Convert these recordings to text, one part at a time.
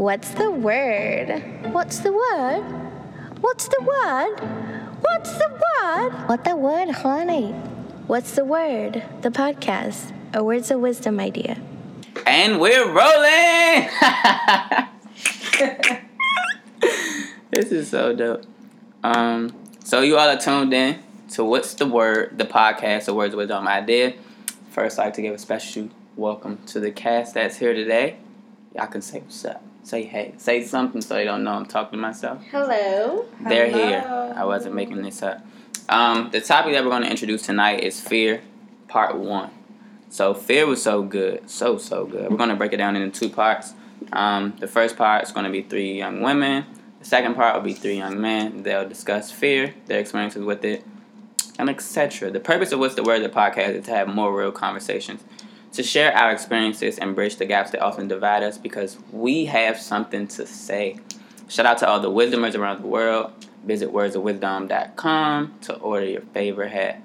What's the word? What's the word? What's the word? What's the word? What the word, honey? What's the word? The podcast, a words of wisdom idea. And we're rolling. this is so dope. Um, so you all are tuned in to what's the word? The podcast, a words of wisdom idea. First, I'd like to give a special welcome to the cast that's here today. Y'all can say what's up. Say hey. Say something so they don't know I'm talking to myself. Hello. They're Hello. here. I wasn't making this up. Um, the topic that we're going to introduce tonight is fear, part one. So fear was so good, so so good. We're going to break it down into two parts. Um, the first part is going to be three young women. The second part will be three young men. They'll discuss fear, their experiences with it, and etc. The purpose of what's the word of the podcast is to have more real conversations, to share our experiences and bridge the gaps that often divide us because we have something to say. Shout out to all the wisdomers around the world. Visit wordsofwisdom.com to order your favorite hat.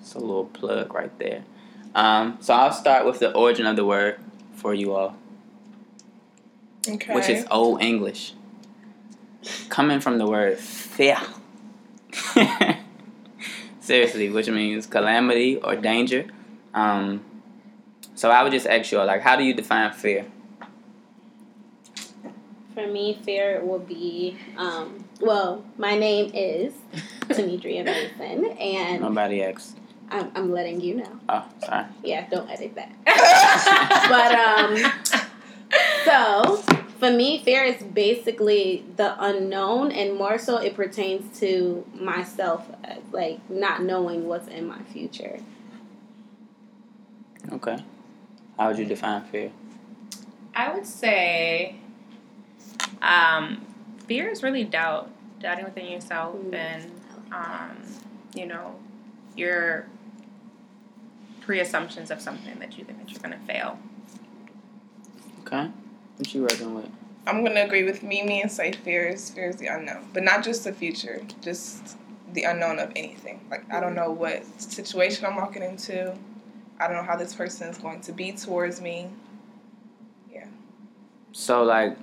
It's a little plug right there. Um, so I'll start with the origin of the word for you all, Okay. which is Old English, coming from the word fear. Seriously, which means calamity or danger. Um, so I would just ask you like, how do you define fear? For me, fear will be, um, well, my name is Tanidria Mason, and Nobody asks. I'm, I'm letting you know. Oh, sorry. Yeah, don't edit that. but, um, so for me, fear is basically the unknown, and more so it pertains to myself, like not knowing what's in my future. Okay. How would you define fear? I would say um, fear is really doubt, doubting within yourself, Mm. and um, you know your pre-assumptions of something that you think that you're gonna fail. Okay. What you working with? I'm gonna agree with Mimi and say fear is fear is the unknown, but not just the future, just the unknown of anything. Like I don't know what situation I'm walking into. I don't know how this person is going to be towards me. Yeah. So, like,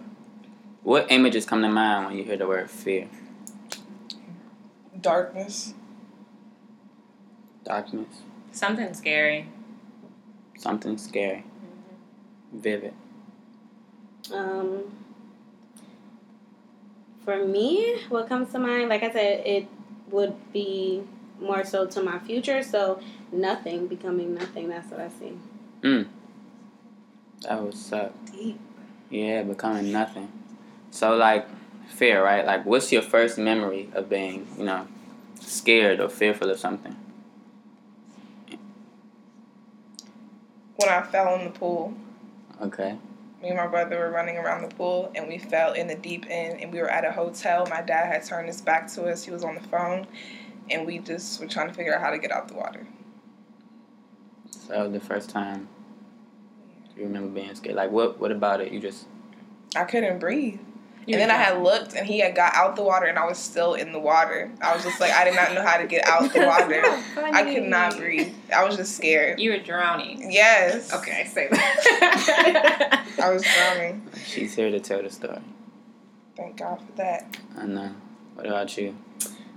what images come to mind when you hear the word fear? Darkness. Darkness, Something scary. something scary, vivid. Um, for me, what comes to mind, like I said, it would be more so to my future. So nothing becoming nothing. That's what I see. Mm. That would suck. Deep. Yeah, becoming nothing. So, like, fear, right? Like, what's your first memory of being, you know, scared or fearful of something? When I fell in the pool, Okay. me and my brother were running around the pool and we fell in the deep end and we were at a hotel. My dad had turned his back to us. He was on the phone and we just were trying to figure out how to get out the water. So, the first time you remember being scared. Like, what, what about it? You just, I couldn't breathe. And then I had looked, and he had got out the water, and I was still in the water. I was just like, I did not know how to get out the water. I could not breathe. I was just scared. You were drowning. Yes. Okay, say that. I was drowning. she's here to tell the story. Thank God for that. I know. What about you?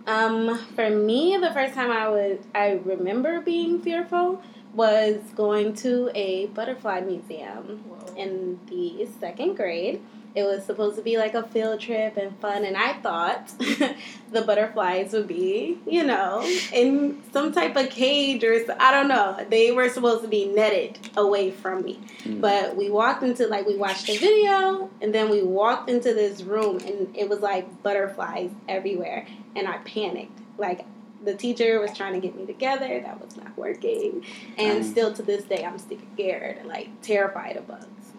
Um, for me, the first time I was I remember being fearful was going to a butterfly museum in the second grade. It was supposed to be like a field trip and fun, and I thought the butterflies would be, you know, in some type of cage or I don't know. They were supposed to be netted away from me. Mm. But we walked into like we watched a video, and then we walked into this room, and it was like butterflies everywhere, and I panicked. Like the teacher was trying to get me together, that was not working, and Mm. still to this day I'm still scared and like terrified of bugs.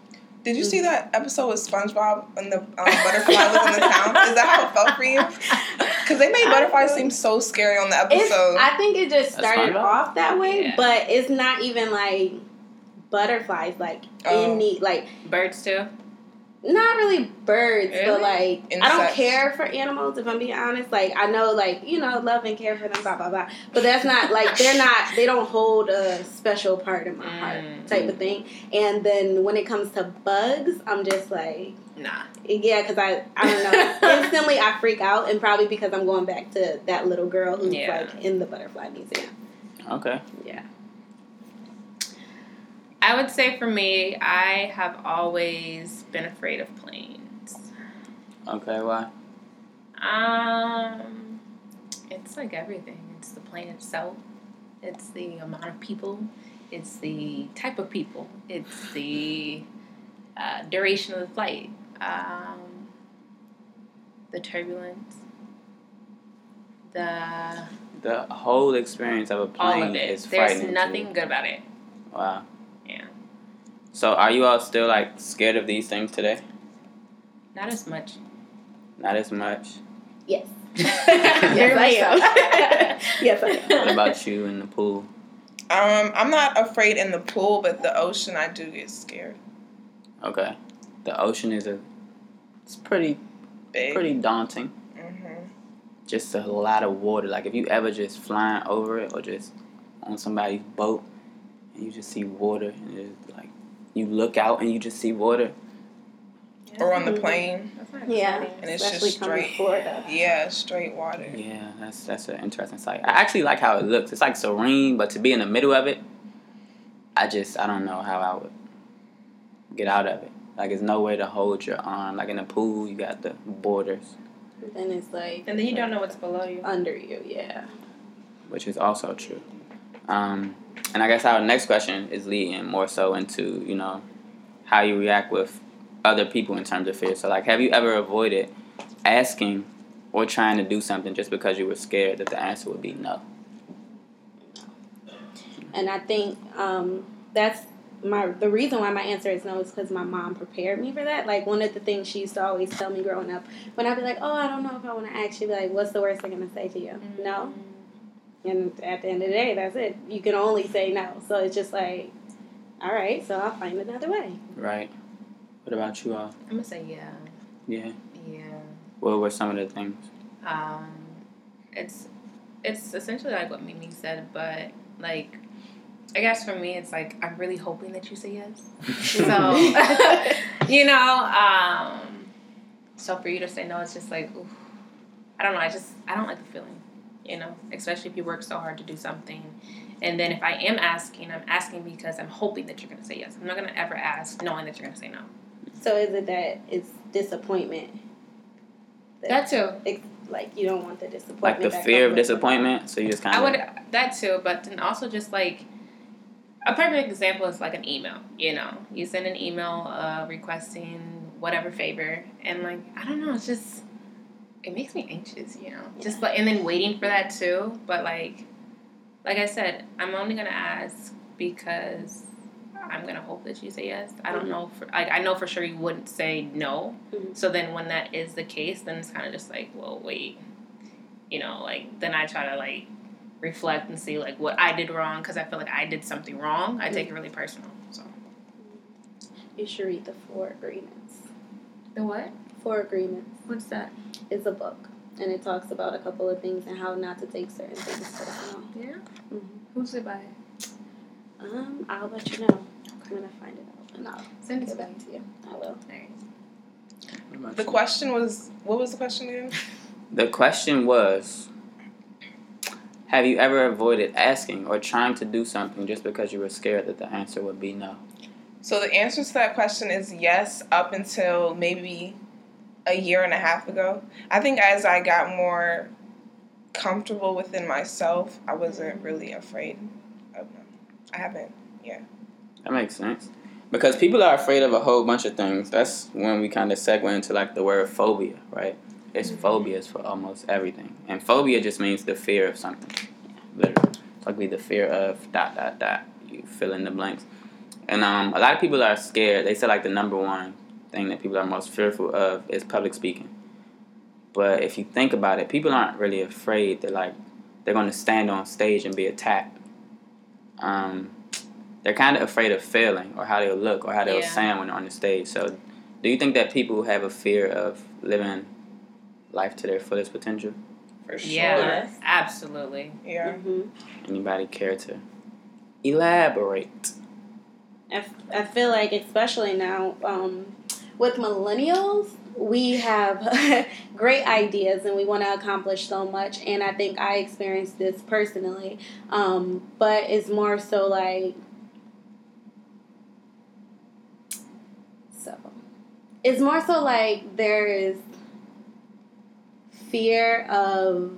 Did you see that episode with SpongeBob and the um, butterfly was in the town? Is that how it felt for you? Because they made butterflies seem so scary on the It's, episode. I think it just started off that way, Yeah. but it's not even like butterflies, like Oh. any like Birds too. Not really birds, Really? but like I don't care for animals. If I'm being honest, like I know, like you know, love and care for them, blah blah blah. But that's not like they're not. They don't hold a special part in my heart, Mm. type of thing. And then when it comes to bugs, I'm just like, Nah. yeah, because I I don't know. Instantly, I freak out, and probably because I'm going back to that little girl who's Yeah. like in the butterfly museum. Okay. Yeah. I would say for me, I have always been afraid of planes. Okay. Why? Um, it's like everything. It's the plane itself. It's the amount of people. It's the type of people. It's the uh, duration of the flight. Um, the turbulence. The The whole experience of a all plane of it. is There's frightening. to nothing you. good about it. Wow. Yeah. So, are you all still like scared of these things today? Not as much. Not as much. Yes. Yes. I am. yes, I am. What about you in the pool? Um, I'm not afraid in the pool, but the ocean I do get scared. Okay. The ocean is a. It's pretty Big. pretty daunting. hmm Just a lot of water. Like if you ever just flying over it or just on somebody's boat and you just see water and it's like you look out and you just see water. Or on the Mhm. plane. That's not Yeah. And it's especially just straight. to Florida. Yeah, straight water. Yeah, that's that's an interesting sight. I actually like how it looks. It's like serene, but to be in the middle of it, I just I don't know how I would get out of it. Like there's no way to hold your arm. Like in the pool, you got the borders, And it's like And then you don't know what's below you. under you. Yeah. which is also true. Um, and I guess our next question is leading more so into you know how you react with other people in terms of fear. So like, have you ever avoided asking or trying to do something just because you were scared that the answer would be no? And I think um, that's my the reason why my answer is no is because my mom prepared me for that. Like one of the things she used to always tell me growing up, when I'd be like, "Oh, I don't know if I want to ask," she'd be like, "What's the worst they're gonna say to you? No." And at the end of the day, that's it. You can only say no. So it's just like, all right, so I'll find another way. Right. What about you all? I'm gonna say yeah. Yeah. Yeah. What were some of the things? Um, it's it's essentially like what Mimi said, but like I guess for me, it's like I'm really hoping that you say yes. So you know, um, so for you to say no, it's just like oof. I don't know. I just I don't like the feeling. You know, especially if you work so hard to do something, and then if I am asking, I'm asking because I'm hoping that you're gonna say yes. I'm not gonna ever ask knowing that you're gonna say no. So is it that it's disappointment? That too. It's like you don't want the disappointment. Like the fear of with it. disappointment. So you just kind of. I of. would that too, but then also just like a perfect example is like an email. You know, you send an email uh, requesting whatever favor, and like I don't know, it's just it makes me anxious. You know, just like and then waiting for that too. But like, like I said, I'm only gonna ask because I'm gonna hope that you say yes. I don't Mhm. know for like I know for sure you wouldn't say no. Mhm. So then when that is the case, then it's kind of just like, well, wait, you know, like then I try to like reflect and see like what I did wrong because I feel like I did something wrong. I take it really personal. So You should read the Four Agreements. the what? Four Agreements What's that? is a book, and it talks about a couple of things and how not to take certain things personal. Yeah. Mhm. Who's it by? Um, I'll let you know. I'm gonna find it out, and I'll Send it get to me. back to you. I will. Alright. The question was, what was the question again? The question was Have you ever avoided asking or trying to do something just because you were scared that the answer would be no? So the answer to that question is yes, up until maybe a year and a half ago. I think as I got more comfortable within myself, I wasn't really afraid of them. I haven't. Yeah. That makes sense. Because people are afraid of a whole bunch of things. That's when we kind of segue into like the word phobia, right? It's phobias for almost everything. And phobia just means the fear of something. Literally. It's like the fear of dot dot dot. You fill in the blanks. And um, a lot of people are scared. They say like the number one thing that people are most fearful of is public speaking. But if you think about it, people aren't really afraid that like they're going to stand on stage and be attacked. Um, they're kind of afraid of failing or how they'll look or how they'll Yeah. sound when they're on the stage. So Do you think that people have a fear of living life to their fullest potential? For sure. Yeah, Yes. absolutely. Yeah. hmm Anybody care to elaborate? I, f- I feel like especially now um, with millennials we have great ideas and we want to accomplish so much and i think i experienced this personally um, but it's more so like so it's more so like there is fear of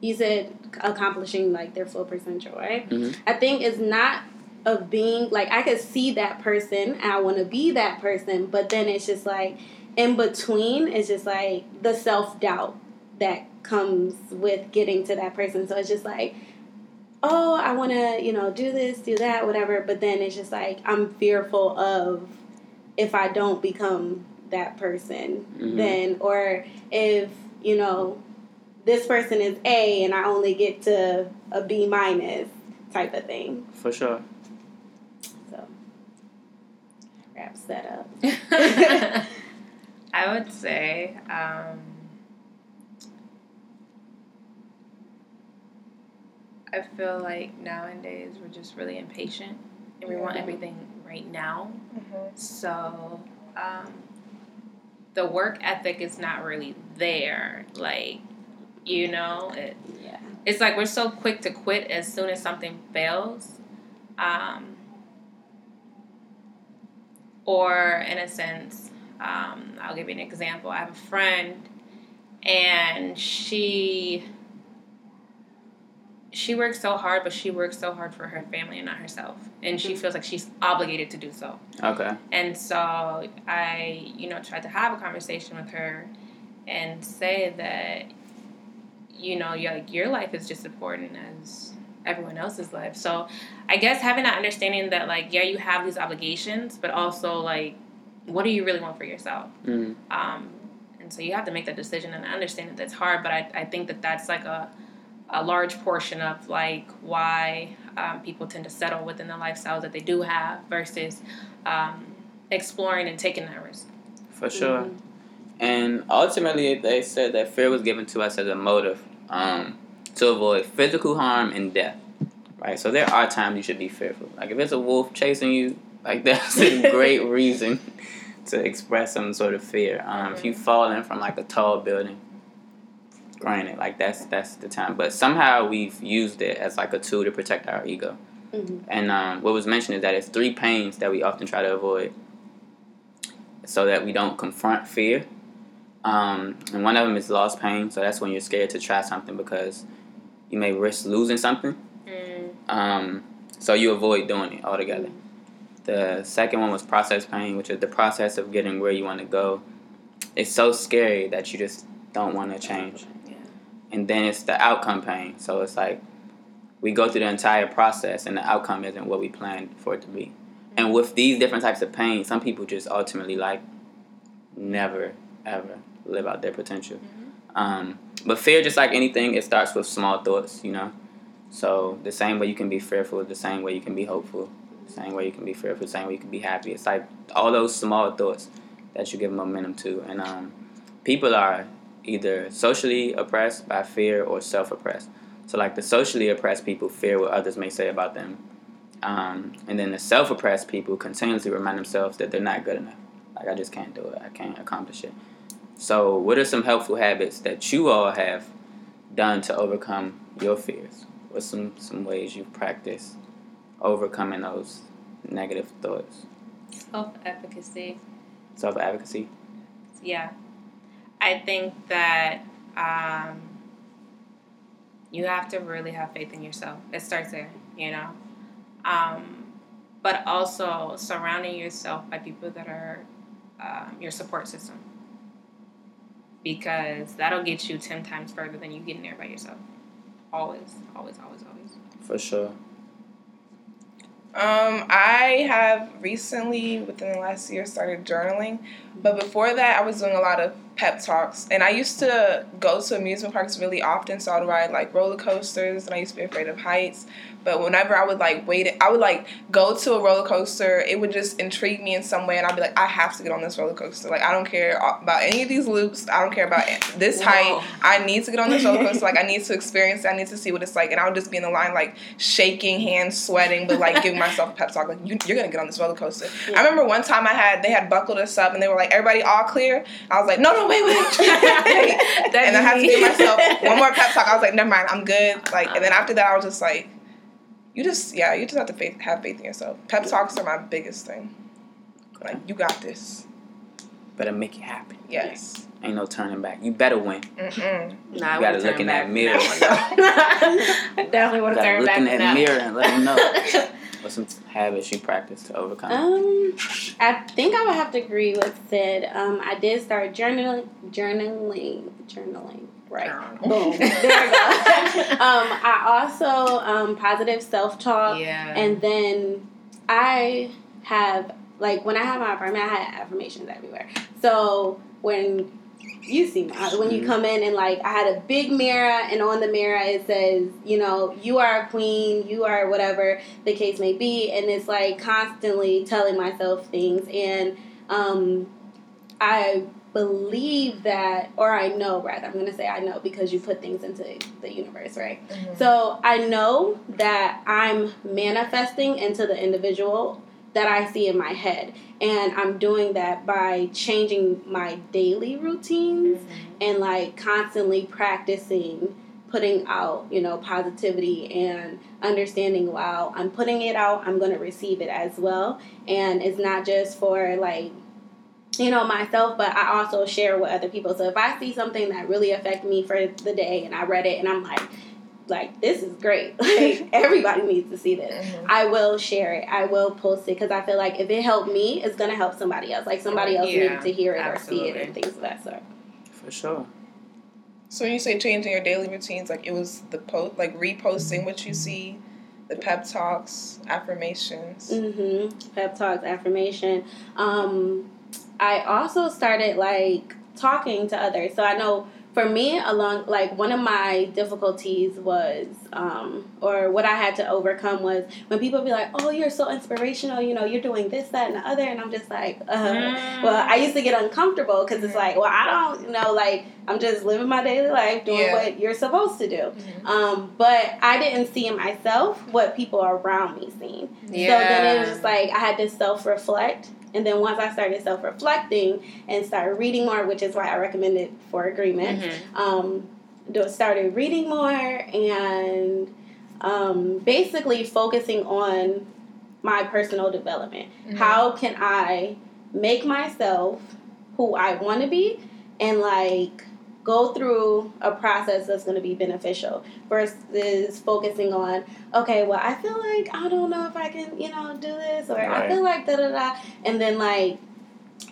you said accomplishing like their full potential right Mhm. i think it's not of being like I could see that person and I want to be that person, but then it's just like in between it's just like the self doubt that comes with getting to that person. So it's just like, oh, I want to you know do this, do that, whatever. But then it's just like I'm fearful of if I don't become that person, Mhm. then or if you know this person is A and I only get to a B minus type of thing. For sure. So wraps that up. I would say, um, I feel like nowadays we're just really impatient and we want everything right now. Mhm. So, um, the work ethic is not really there. Like, you know, it, Yeah. it's like we're so quick to quit as soon as something fails. Um, or, in a sense, um, I'll give you an example. I have a friend, and she she works so hard, but she works so hard for her family and not herself, and she feels like she's obligated to do so. Okay. And so I, you know, tried to have a conversation with her and say that, you know, your like your life is just important as everyone else's life. So I guess having that understanding that like, yeah, you have these obligations, but also like what do you really want for yourself? Mm. Um, and so you have to make that decision and I understand that that's hard, but I, I think that that's like a a large portion of like why um, people tend to settle within the lifestyles that they do have versus um, exploring and taking that risk. For sure. And ultimately, they said that fear was given to us as a motive um, to avoid physical harm and death. Right? So there are times you should be fearful. Like if it's a wolf chasing you, like that's a great reason to express some sort of fear. Um, If you falling from like a tall building, granted, like that's that's the time. But somehow we've used it as like a tool to protect our ego. Mhm. And um, what was mentioned is that it's three pains that we often try to avoid so that we don't confront fear. Um, and one of them is loss pain. So that's when you're scared to try something because you may risk losing something. Um, so you avoid doing it altogether. The second one was process pain, which is the process of getting where you want to go. It's so scary that you just don't want to change. Yeah. And then it's the outcome pain. So it's like we go through the entire process and the outcome isn't what we planned for it to be. And with these different types of pain, some people just ultimately like never ever live out their potential. Um, but fear, just like anything, it starts with small thoughts, you know. So the same way you can be fearful, the same way you can be hopeful, the same way you can be fearful, the same way you can be happy. It's like all those small thoughts that you give momentum to, and um, people are either socially oppressed by fear or self-oppressed. So like the socially oppressed people fear what others may say about them, um, and then the self-oppressed people continuously remind themselves that they're not good enough. Like I just can't do it. I can't accomplish it. So what are some helpful habits that you all have done to overcome your fears? What's some some ways you practice overcoming those negative thoughts? Self efficacy. Self advocacy. Yeah. I think that um, you have to really have faith in yourself. It starts there, you know. Um, but also surrounding yourself by people that are um, your support system. Because that'll get you 10 times further than you getting there by yourself. Always, always, always, always. For sure. Um, I have recently, within the last year, started journaling. But before that, I was doing a lot of pep talks, and I used to go to amusement parks really often. So I'd ride like roller coasters, and I used to be afraid of heights. But whenever I would like wait, I would like go to a roller coaster. It would just intrigue me in some way, and I'd be like, I have to get on this roller coaster. Like I don't care about any of these loops. I don't care about this height. I need to get on this roller coaster. Like I need to experience. it. I need to see what it's like. And I would just be in the line like shaking, hands sweating, but like giving myself a pep talk. Like you, you're gonna get on this roller coaster. I remember one time I had they had buckled us up, and they were like, everybody all clear. I was like, no, no, wait, wait. and I had to give myself one more pep talk. I was like, never mind, I'm good. Like, and then after that, I was just like, you just, yeah, you just have to faith, have faith in yourself. Pep talks are my biggest thing. Like, you got this. Better make it happen. Yes. Ain't no turning back. You better win. Mm-mm. Nah, I You gotta look in turned that mirror. from that one. Definitely would You have gotta look in that that mirror and let them know one. what's some habits you practice to overcome. Um, I think I would have to agree with Sid. Um, I did start journaling, journaling, journaling. Right. Boom. There we go. um, I also um, positive self talk, yeah. and then I have like when I have my apartment, I had affirmations everywhere. So when you see my when you come in and like I had a big mirror, and on the mirror it says, you know, you are a queen, you are whatever the case may be, and it's like constantly telling myself things, and um, I believe that, or I know rather, I'm gonna say I know because you put things into the universe, right? So I know that I'm manifesting into the individual that I see in my head. And I'm doing that by changing my daily routines mm-hmm. and like constantly practicing putting out, you know, positivity and understanding wow, I'm putting it out, I'm going to receive it as well. And it's not just for like you know myself but i also share with other people so if i see something that really affected me for the day and i read it and i'm like like this is great. Like everybody needs to see this. Mhm. i will share it. I will post it because i feel like if it helped me it's going to help somebody else. Like somebody else Yeah, needs to hear it or see it and things of that sort. For sure. So when you say changing your daily routines, like it was the post, like reposting what you see, the pep talks, affirmations. mm-hmm. Pep talks affirmation. Um i also started like talking to others. So i know for me along like one of my difficulties was um or what i had to overcome was when people be like oh you're so inspirational you know you're doing this that and the other and i'm just like uh well i used to get uncomfortable because it's like well i don't you know like i'm just living my daily life doing Yeah. what you're supposed to do Mhm. um, but I didn't see in myself what people around me seen. So then it was just like I had to self reflect. And then once I started self reflecting and started reading more, which is why I recommended Four Agreement, Mhm. um, started reading more and um, basically focusing on my personal development. Mhm. How can I make myself who I want to be and like go through a process that's going to be beneficial versus focusing on okay well i feel like i don't know if i can you know do this or i feel like da da da and then like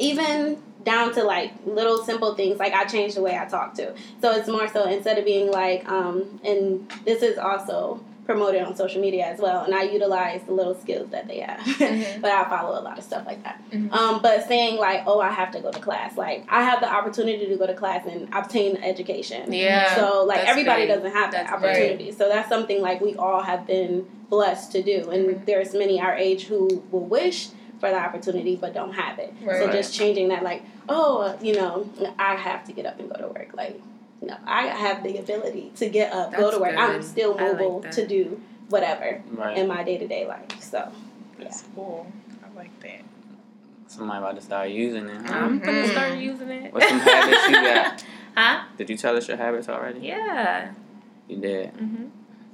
even down to like little simple things like i changed the way i talk to so it's more so instead of being like um and this is also promoted on social media as well and i utilize the little skills that they have Mhm. but i follow a lot of stuff like that Mhm. um, but saying like oh i have to go to class like i have the opportunity to go to class and obtain education Yeah. so like everybody big. doesn't have that That's opportunity so that's something like we all have been blessed to do and Mhm. there's many our age who will wish for the opportunity but don't have it so just changing that like oh you know i have to get up and go to work like no i have the ability to get up go to work i'm still I like mobile to do whatever Right. in my day-to-day life so That's cool. I like that. Somebody about to start using it. Huh? I'm gonna Mhm. start using it. What's some habits you got? Huh? Did you tell us your habits already? Yeah. You did. hmm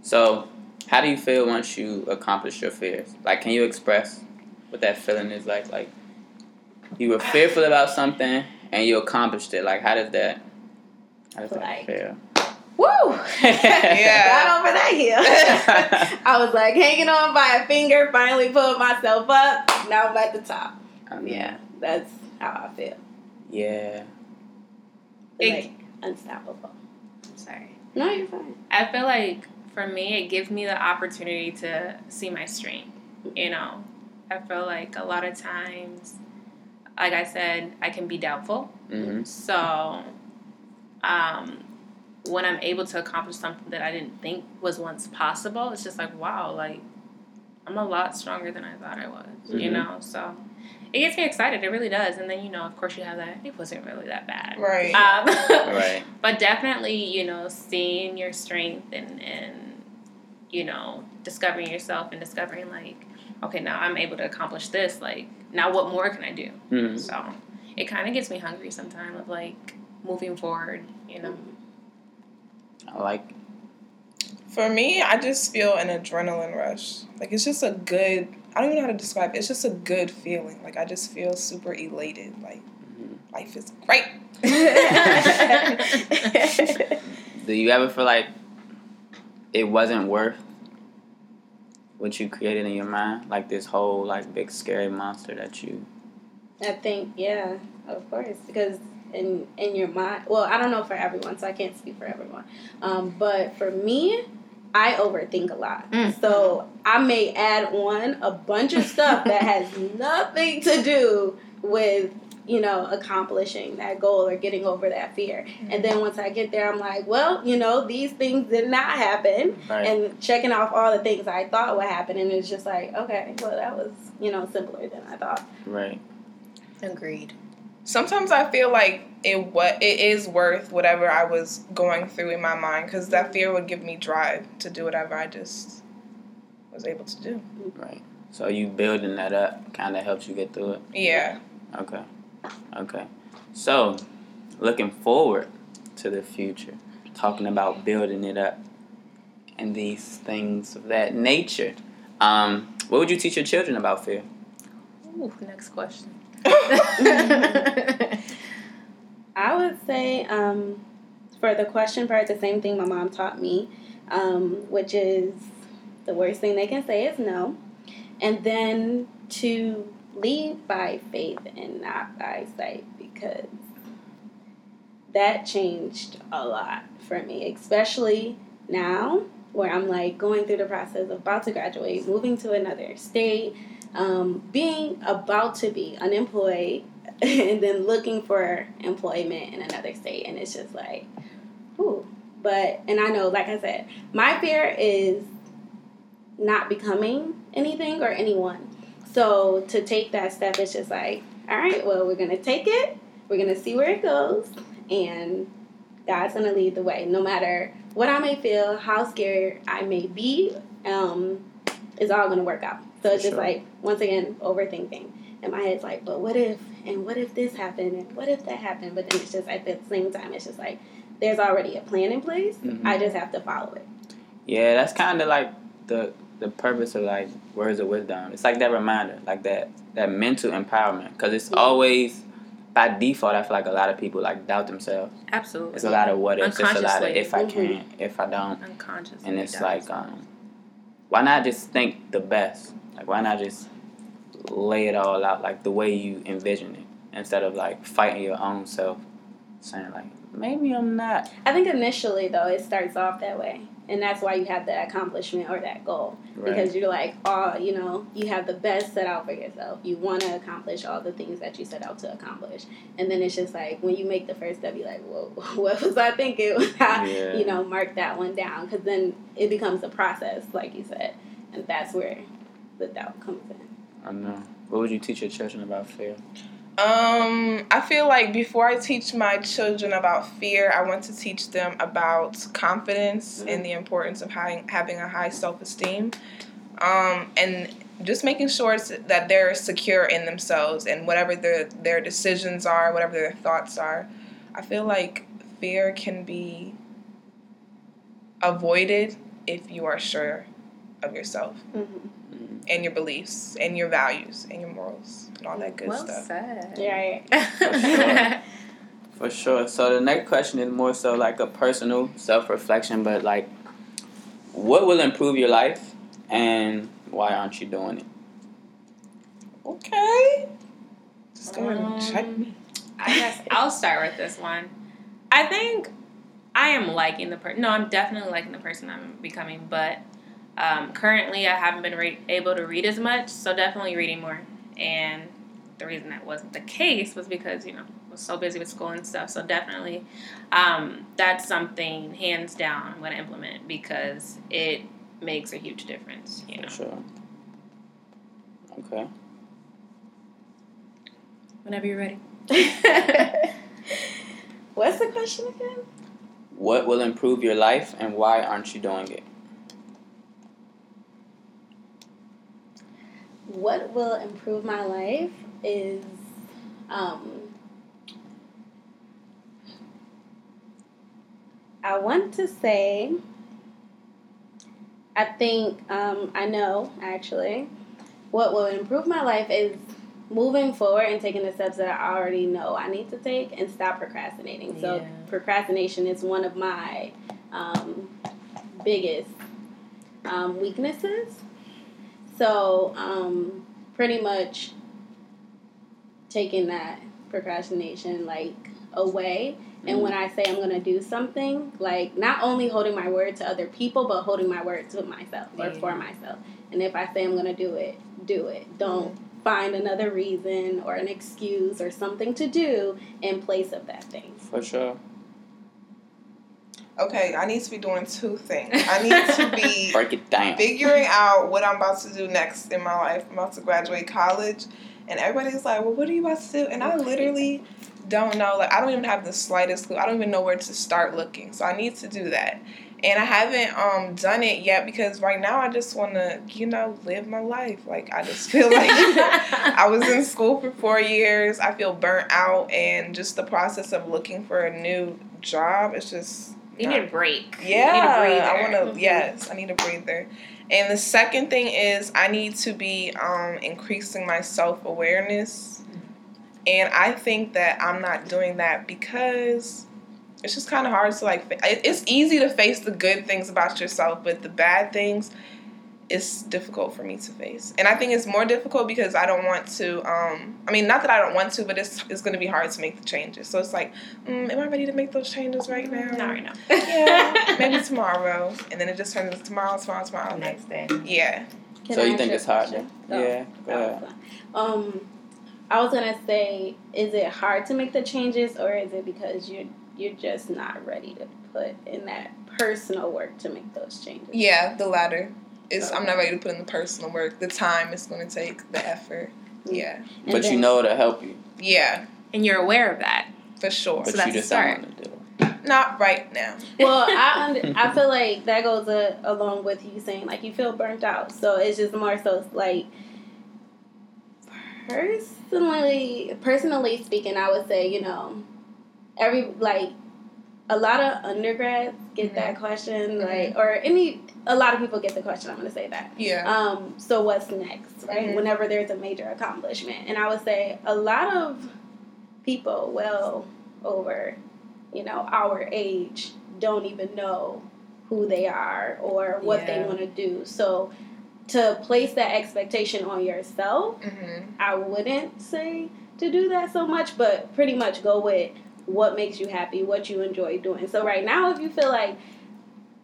So, how do you feel once you accomplish your fears? Like, can you express what that feeling is like? Like, you were fearful about something and you accomplished it. Like, how does that? How does that Like- feel? woo Yeah. got over that hill I was like hanging on by a finger, finally pulling myself up. Now I'm at the top. I mean, Yeah, that's how I feel. Yeah. It- like unstoppable. Sorry. No, you're fine. I feel like for me, it gives me the opportunity to see my strength. You know, I feel like a lot of times like I said, I can be doubtful. Mm-hmm. So, um, when I'm able to accomplish something that I didn't think was once possible, it's just like, wow, like I'm a lot stronger than I thought I was, you Mhm. know? So it gets me excited. It really does. And then, you know, of course, you have that, it wasn't really that bad. Right. Um, Right. But definitely, you know, seeing your strength and, and, you know, discovering yourself and discovering, like, okay, now I'm able to accomplish this. Like, now what more can I do? Mm-hmm. So it kind of gets me hungry sometimes of, like, moving forward, you know? I like. For me, I just feel an adrenaline rush. Like it's just a good. I don't even know how to describe it. It's just a good feeling. Like I just feel super elated. Like Mhm. life is great. Do you ever feel like it wasn't worth what you created in your mind? Like this whole like big scary monster that you. I think, yeah, of course, because in in your mind, well, I don't know for everyone, so I can't speak for everyone. Um, but for me, I overthink a lot, Mm. so I may add on a bunch of stuff that has nothing to do with you know accomplishing that goal or getting over that fear. And then once I get there, I'm like, well, you know, these things did not happen, Right. and checking off all the things I thought would happen, and it's just like, okay, well, that was you know simpler than I thought. right. Agreed. Sometimes I feel like it what it is worth whatever I was going through in my mind because that fear would give me drive to do whatever I just was able to do. Right. So you building that up kind of helps you get through it. Yeah. Okay. Okay. So, looking forward to the future, talking about building it up and these things of that nature. Um, what would you teach your children about fear? Ooh, next question. I would say um, for the question part, the same thing my mom taught me, um, which is the worst thing they can say is no. And then to lead by faith and not by sight because that changed a lot for me, especially now where I'm like going through the process of about to graduate, moving to another state, um, being about to be unemployed, and then looking for employment in another state. And it's just like, ooh. But, and I know, like I said, my fear is not becoming anything or anyone. So to take that step, it's just like, all right, well, we're going to take it, we're going to see where it goes, and God's going to lead the way. No matter what I may feel, how scared I may be, um, it's all going to work out. So it's just sure. like, once again, overthinking. And my head's like, but what if, and what if this happened, and what if that happened? But then it's just at the same time, it's just like, there's already a plan in place. Mhm. I just have to follow it. Yeah, that's kind of like the the purpose of like words of wisdom. It's like that reminder, like that that mental empowerment, because it's Yeah. always by default. I feel like a lot of people like doubt themselves. Absolutely. It's a lot of what ifs. It's a lot of if I can, if I don't, Unconsciously. and it's like, um, why not just think the best? Like, why not just lay it all out like the way you envision it, instead of like fighting your own self, saying like maybe I'm not. I think initially, though, it starts off that way. And that's why you have that accomplishment or that goal. Right. Because you're like, oh, you know, you have the best set out for yourself. You want to accomplish all the things that you set out to accomplish. And then it's just like, when you make the first step, you're like, whoa, what was I thinking? I, Yeah. You know, mark that one down. Because then it becomes a process, like you said. And that's where the doubt comes in. I know. What would you teach your children about fear? Um, I feel like before I teach my children about fear, I want to teach them about confidence and the importance of having having a high self esteem, um, and just making sure that they're secure in themselves and whatever their their decisions are, whatever their thoughts are. I feel like fear can be avoided if you are sure of yourself Mm-hmm. And your beliefs and your values and your morals and all that good well stuff. said. Yeah, right. For sure. So the next question is more so like a personal self reflection, but like, what will improve your life, and why aren't you doing it? Okay. Just go ahead and Um, check me. I guess I'll start with this one. I think I am liking the person. No, I'm definitely liking the person I'm becoming, but um, currently I haven't been re- able to read as much, so definitely reading more and the reason that wasn't the case was because you know I was so busy with school and stuff. So definitely, um, that's something hands down I'm going to implement because it makes a huge difference. You know, For sure. Okay. whenever you're ready. What's the question again? What will improve your life and why aren't you doing it? What will improve my life is um, I want to say I think um, I know actually what will improve my life is moving forward and taking the steps that I already know I need to take and stop procrastinating. So procrastination is one of my um, biggest um, weaknesses. So um, pretty much taking that procrastination like away. And when I say I'm gonna do something, like not only holding my word to other people, but holding my word to myself or for myself. And if I say I'm gonna do it, do it. Don't find another reason or an excuse or something to do in place of that thing. For sure. Okay, I need to be doing two things. I need to be Break it down. figuring out what I'm about to do next in my life. I'm about to graduate college, and everybody's like, "Well, what are you about to do?" And I literally don't know. Like, I don't even have the slightest clue. I don't even know where to start looking. So I need to do that, and I haven't um done it yet because right now I just want to, you know, live my life. Like, I just feel like I was in school for four years. I feel burnt out, and just the process of looking for a new job is just You need a break. yeah, You need a breather. I want to. Mhm. Yes, I need a breather. And the second thing is I need to be um, increasing my self awareness, and I think that I'm not doing that because it's just kind of hard to like. It's easy to face the good things about yourself, but the bad things. It's difficult for me to face, and I think it's more difficult because I don't want to. Um, I mean, not that I don't want to, but it's it's going to be hard to make the changes. So it's like, mm, am I ready to make those changes right now? Not right now. Yeah, maybe tomorrow, and then it just turns into tomorrow, tomorrow, tomorrow. Next day. Yeah. Can so I you think it's hard? question? To, Oh, yeah. Go ahead. Um, I was gonna say, is it hard to make the changes, or is it because you're you're just not ready to put in that personal work to make those changes? Yeah, the latter. Is I'm not ready to put in the personal work, the time it's going to take, the effort. Yeah, And But you know it'll help you. yeah, And you're aware of that. for sure. But So that's you a just don't start. want to do it. Not right now. Well, I under, I feel like that goes uh along with you saying like you feel burnt out. So it's just more so like personally, personally speaking, I would say you know every like a lot of undergrads get that question like or any a lot of people get the question. I'm gonna say that. Yeah. Um, so what's next, right? Mhm. Whenever there's a major accomplishment, and I would say a lot of people, well over, you know, our age, don't even know who they are or what they want to do. So to place that expectation on yourself, hmm I wouldn't say to do that so much, but pretty much go with what makes you happy, what you enjoy doing. So right now, if you feel like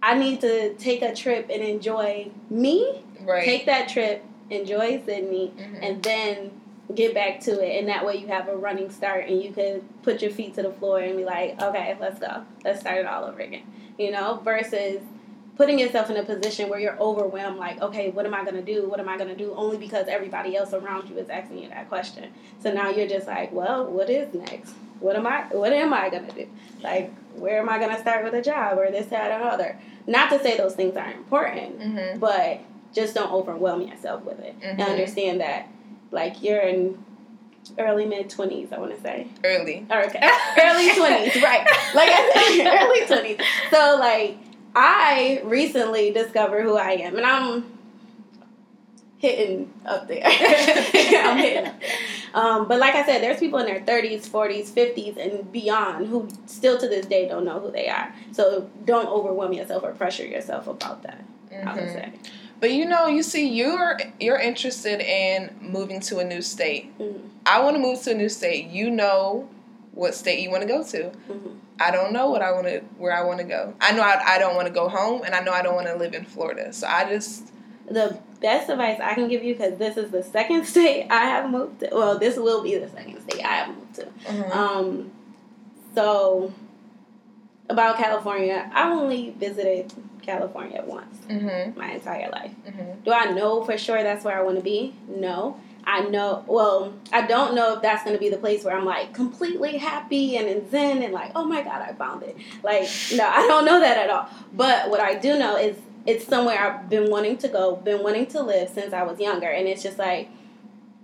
I need to take a trip and enjoy me, Right. take that trip, enjoy Sydney, Mhm. and then get back to it. And that way you have a running start and you can put your feet to the floor and be like, okay, let's go. Let's start it all over again. You know, versus putting yourself in a position where you're overwhelmed, like, okay, what am I going to do? What am I going to do? Only because everybody else around you is asking you that question. So now you're just like, well, what is next? What am I, what am I going to do? Like, where am I going to start with a job or this, that, or other? Not to say those things aren't important, Mhm. but just don't overwhelm yourself with it and Mhm. understand that like you're in early mid 20s i want to say Early. or okay early 20s right like i said early 20s so like i recently discovered who i am and i'm hitting up there i'm hitting up there um, but like i said there's people in their 30s 40s 50s and beyond who still to this day don't know who they are so don't overwhelm yourself or pressure yourself about that i would Mhm. say But you know, you see, you're you're interested in moving to a new state. Mhm. I want to move to a new state. You know what state you want to go to. Mhm. I don't know what I want to where I want to go. I know I, I don't want to go home, and I know I don't want to live in Florida. So I just the best advice I can give you because this is the second state I have moved to. Well, this will be the second state I have moved to. Mhm. Um, so about California, I only visited California once Mhm. my entire life. Mhm. Do I know for sure that's where I want to be? No. I know, well, I don't know if that's going to be the place where I'm like completely happy and in zen and like, oh my God, I found it. Like, no, I don't know that at all. But what I do know is it's somewhere I've been wanting to go, been wanting to live since I was younger. And it's just like,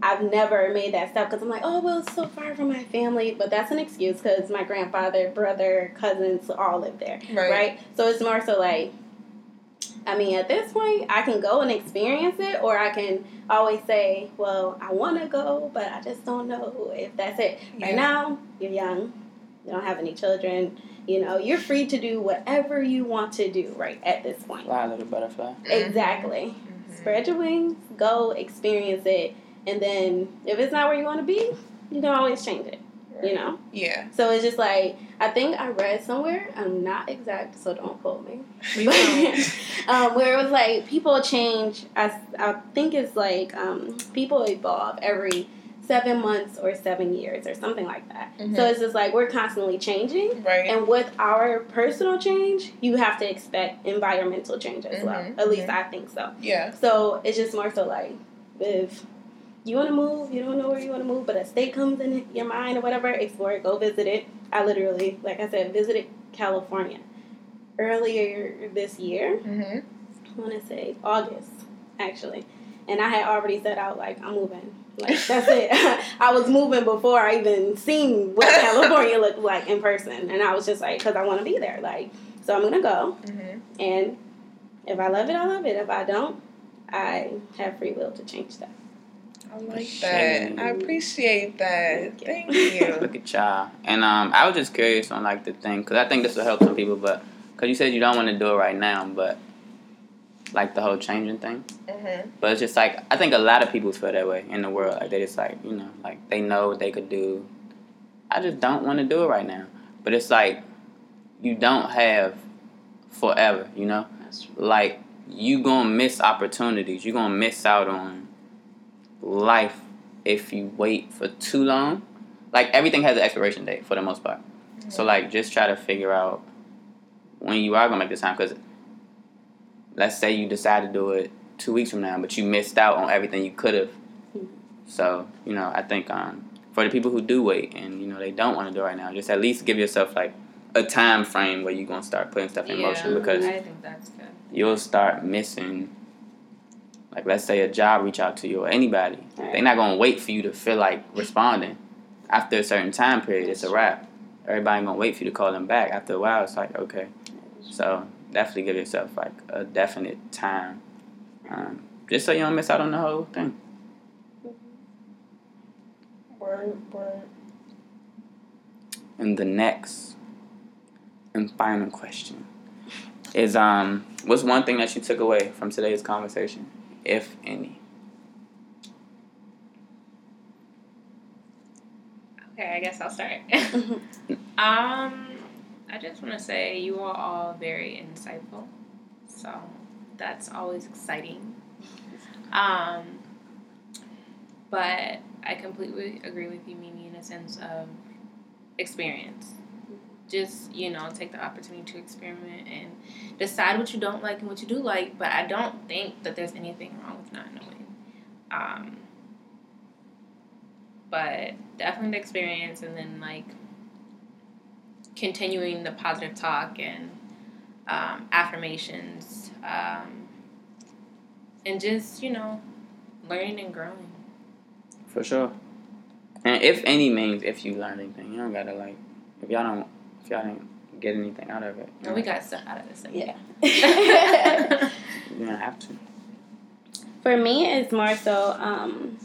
I've never made that step because I'm like, oh, well, it's so far from my family. But that's an excuse because my grandfather, brother, cousins all live there Right. right? So it's more so like, I mean, at this point, I can go and experience it, or I can always say, well, I want to go, but I just don't know if that's it. Right Yeah. now, you're young, you don't have any children, you know, you're free to do whatever you want to do right at this point. Fly, little butterfly. Exactly. Mhm. Spread your wings, go experience it, and then if it's not where you want to be, you can always change it, you know? Yeah. So it's just like I think I read somewhere. I'm not exact, so don't quote me. We um, where it was like people change. I, I think it's like um, people evolve every seven months or seven years or something like that. Mhm. So it's just like we're constantly changing. Right. And with our personal change, you have to expect environmental change as well. Mhm, At least mhm. I think so. yeah. So it's just more so like if you want to move, you don't know where you want to move, but a state comes in your mind or whatever, explore it, go visit it. I literally, like I said, visited California earlier this year. Mhm. I want to say August, actually. And I had already set out, like, I'm moving. Like, that's it. I was moving before I even seen what California looked like in person. And I was just like, because I want to be there. Like, so I'm going to go. Mhm. And if I love it, I love it. If I don't, I have free will to change that. I like Shame. that. I appreciate that. Thank Thank you. Look at y'all. And um, I was just curious on like the thing because I think this will help some people, but because you said you don't want to do it right now, but like the whole changing thing. Mhm. But it's just like I think a lot of people feel that way in the world. Like they just like you know like they know what they could do. I just don't want to do it right now. But it's like you don't have forever. You know, like you gonna miss opportunities. You gonna miss out on life if you wait for too long. Like everything has an expiration date for the most part. So like just try to figure out when you are gonna make the time because let's say you decide to do it two weeks from now, but you missed out on everything you could have. So you know, I think um, for the people who do wait and you know they don't want to do it right now, just at least give yourself like a time frame where you're gonna start putting stuff in motion because I think that's good. you'll start missing. Like let's say a job reach out to you or anybody, they're not gonna wait for you to feel like responding. After a certain time period, it's a wrap. Everybody gonna wait for you to call them back. After a while, it's like okay. So definitely give yourself like a definite time, um, just so you don't miss out on the whole thing. Word, word. And the next and final question is um, what's one thing that you took away from today's conversation, if any? Okay, I guess I'll start. um, I just want to say you are all very insightful, so that's always exciting. Um, but I completely agree with you, Mimi, in a sense of experience. Just you know, take the opportunity to experiment and decide what you don't like and what you do like. But I don't think that there's anything wrong with not knowing. Um, but definitely the experience and then like continuing the positive talk and um, affirmations um, and just you know learning and growing For sure. And if any means if you learn anything, you don't gotta like if y'all don't if y'all didn't get anything out of it. and we got stuff out of this thing. Yeah. you don't have to. For me, it's more so um,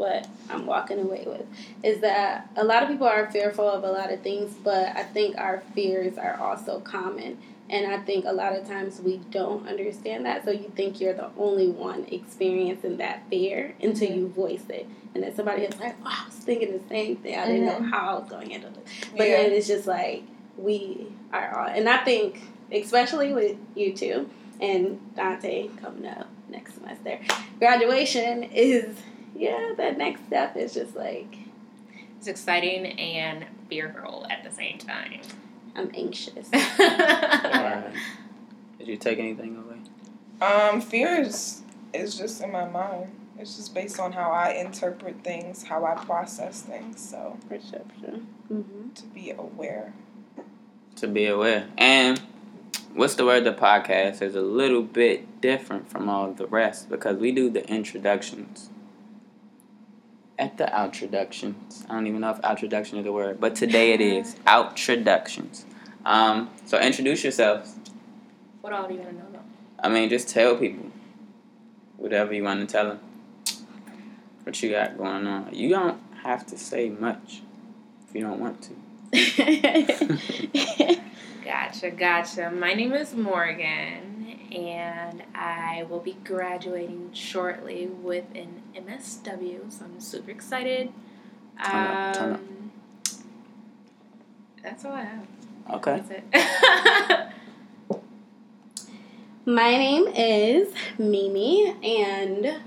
what I'm walking away with is that a lot of people are fearful of a lot of things, but I think our fears are also common. And I think a lot of times we don't understand that. So you think you're the only one experiencing that fear until you voice it. And then somebody is like, oh, I was thinking the same thing. I didn't know mm-hmm. how I was going to handle it. But Yeah. then it's just like, we are all. And I think, especially with you two, and Dante coming up next semester. Graduation is yeah, that next step is just like It's exciting and fearful at the same time. I'm anxious. Alright. Did you take anything away? Um, fear is, is just in my mind. It's just based on how I interpret things, how I process things. So Perception. Mm-hmm. to be aware. To be aware. And what's the word? The podcast is a little bit different from all the rest because we do the introductions. At the outroductions. I don't even know if outroduction is the word, but today it is. Outroductions. Um, so introduce yourselves. What all do you want to know though? I mean, just tell people whatever you want to tell them. What you got going on. You don't have to say much if you don't want to. Gotcha, gotcha. My name is Morgan, and I will be graduating shortly with an MSW, so I'm super excited. Turn up, up. Um, That's all I have. Okay. That's it. My name is Mimi, and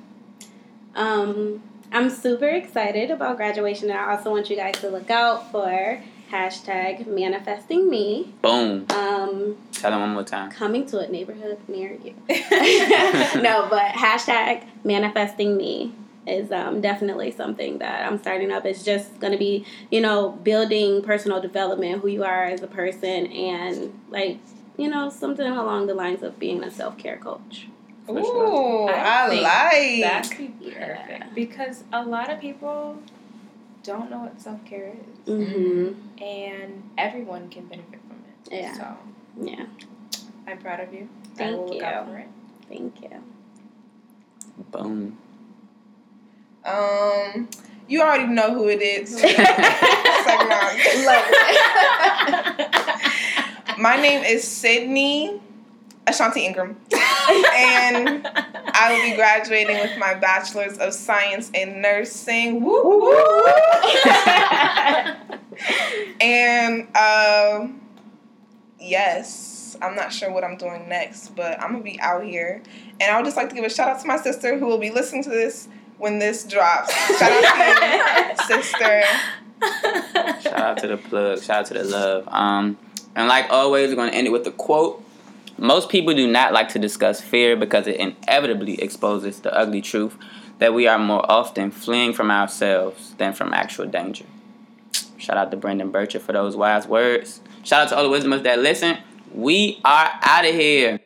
um, I'm super excited about graduation. And I also want you guys to look out for hashtag manifesting me. Boom. Um, Tell them one more time. coming to a neighborhood near you. no, but hashtag manifesting me is um, definitely something that I'm starting up. It's just going to be, you know, building personal development, who you are as a person, and like, you know, something along the lines of being a self care coach. For sure. Ooh, I, think like. That could be Yeah. perfect because a lot of people don't know what self care is, Mm-hmm. and everyone can benefit from it. Yeah. So Yeah. I'm proud of you. I Thank will look you. out for it. Thank you. Boom. Um, you already know who it is. Second round. My name is Sydney Ashanti Ingram, and I will be graduating with my bachelor's of science in nursing. Woo, woo, woo. and um, yes, I'm not sure what I'm doing next, but I'm gonna be out here. And I would just like to give a shout out to my sister who will be listening to this when this drops. Shout out to you, sister. Shout out to the plug. Shout out to the love. Um, and like always, we're going to end it with a quote. Most people do not like to discuss fear because it inevitably exposes the ugly truth that we are more often fleeing from ourselves than from actual danger. Shout out to Brendon Burchard for those wise words. Shout out to all the wisdomers that listen. We are out of here.